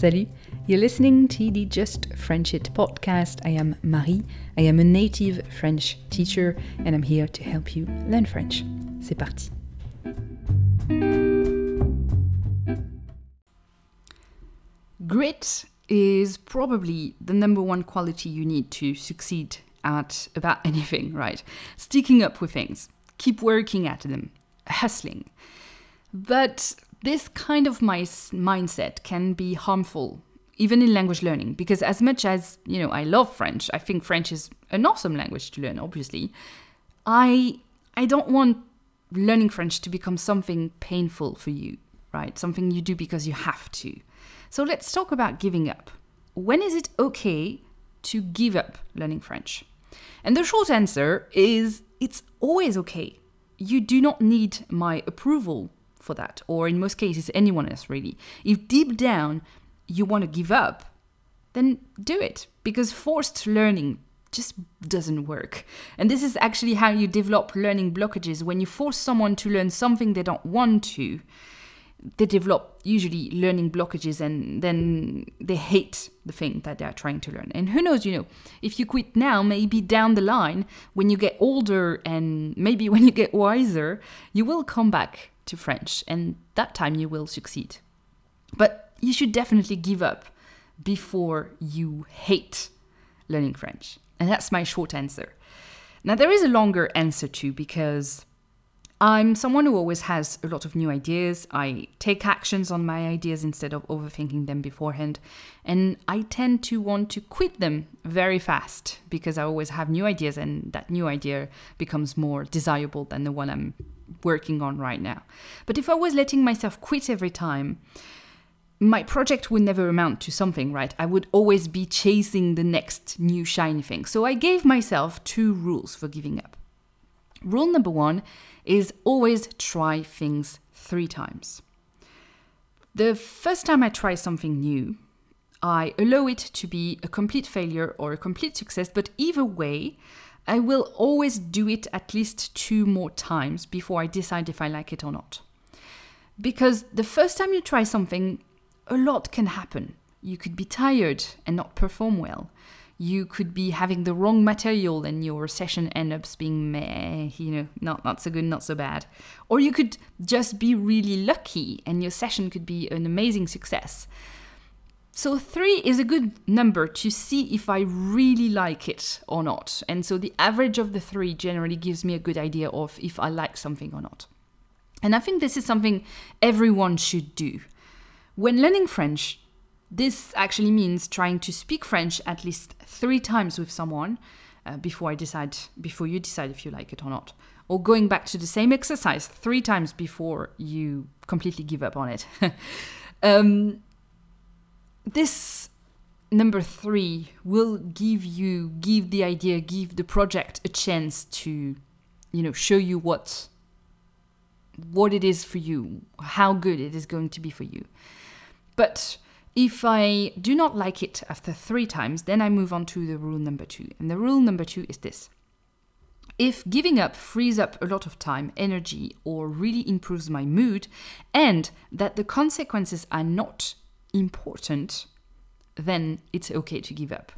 Salut, you're listening to the Just French It podcast. I am Marie, I am a native French teacher, and I'm here to help you learn French. C'est parti. Grit is probably the number one quality you need to succeed at about anything, right? Sticking up with things, keep working at them, hustling. But this kind of mindset can be harmful even in language learning because as much as you know i love french i think french is an awesome language to learn obviously. I i don't want learning french to become something painful for you right? Something you do because you have to. So let's talk about giving up. When is it okay to give up learning french? And the short answer is it's always okay. You do not need my approval for that, or in most cases, anyone else really. If deep down you want to give up, then do it because forced learning just doesn't work. And this is actually how you develop learning blockages. When you force someone to learn something they don't want to, they develop usually learning blockages and then they hate the thing that they are trying to learn. And who knows, you know, if you quit now, maybe down the line, when you get older and maybe when you get wiser, you will come back to French, and that time you will succeed. But you should definitely give up before you hate learning French. And that's my short answer. Now, there is a longer answer too, because I'm someone who always has a lot of new ideas. I take actions on my ideas instead of overthinking them beforehand. And I tend to want to quit them very fast because I always have new ideas, and that new idea becomes more desirable than the one I'm working on right now. But if I was letting myself quit every time, my project would never amount to something, right? I would always be chasing the next new shiny thing. So I gave myself two rules for giving up. Rule number one is always try things three times. The first time I try something new, I allow it to be a complete failure or a complete success, but either way, I will always do it at least two more times before I decide if I like it or not. Because the first time you try something, a lot can happen. You could be tired and not perform well you could be having the wrong material and your session ends up being meh, you know, not, not so good, not so bad. Or you could just be really lucky and your session could be an amazing success. So, three is a good number to see if I really like it or not. And so, the average of the three generally gives me a good idea of if I like something or not. And I think this is something everyone should do. When learning French, this actually means trying to speak French at least three times with someone uh, before I decide before you decide if you like it or not, or going back to the same exercise three times before you completely give up on it. um, this number three will give you give the idea give the project a chance to you know show you what what it is for you how good it is going to be for you but if I do not like it after three times, then I move on to the rule number two. And the rule number two is this if giving up frees up a lot of time, energy, or really improves my mood, and that the consequences are not important, then it's okay to give up.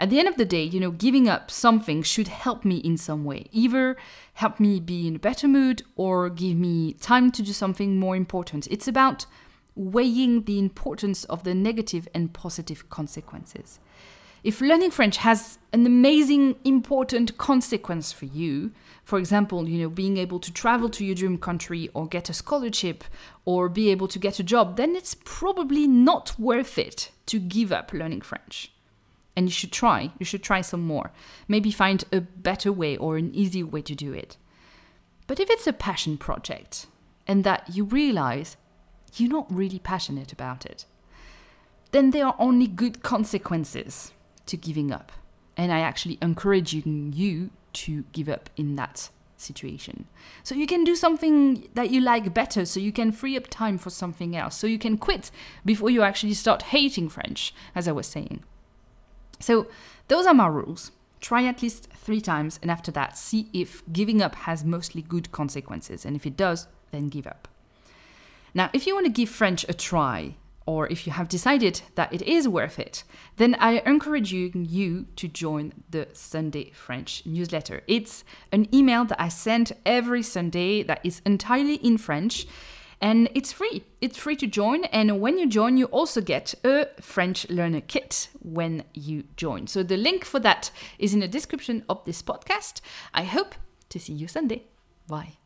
At the end of the day, you know, giving up something should help me in some way. Either help me be in a better mood or give me time to do something more important. It's about weighing the importance of the negative and positive consequences. If learning French has an amazing, important consequence for you, for example, you know, being able to travel to your dream country or get a scholarship or be able to get a job, then it's probably not worth it to give up learning French. And you should try, you should try some more. Maybe find a better way or an easier way to do it. But if it's a passion project and that you realize you're not really passionate about it, then there are only good consequences to giving up. And I actually encourage you to give up in that situation. So you can do something that you like better, so you can free up time for something else, so you can quit before you actually start hating French, as I was saying. So those are my rules. Try at least three times, and after that, see if giving up has mostly good consequences. And if it does, then give up. Now, if you want to give French a try, or if you have decided that it is worth it, then I encourage you, you to join the Sunday French newsletter. It's an email that I send every Sunday that is entirely in French and it's free. It's free to join. And when you join, you also get a French learner kit when you join. So the link for that is in the description of this podcast. I hope to see you Sunday. Bye.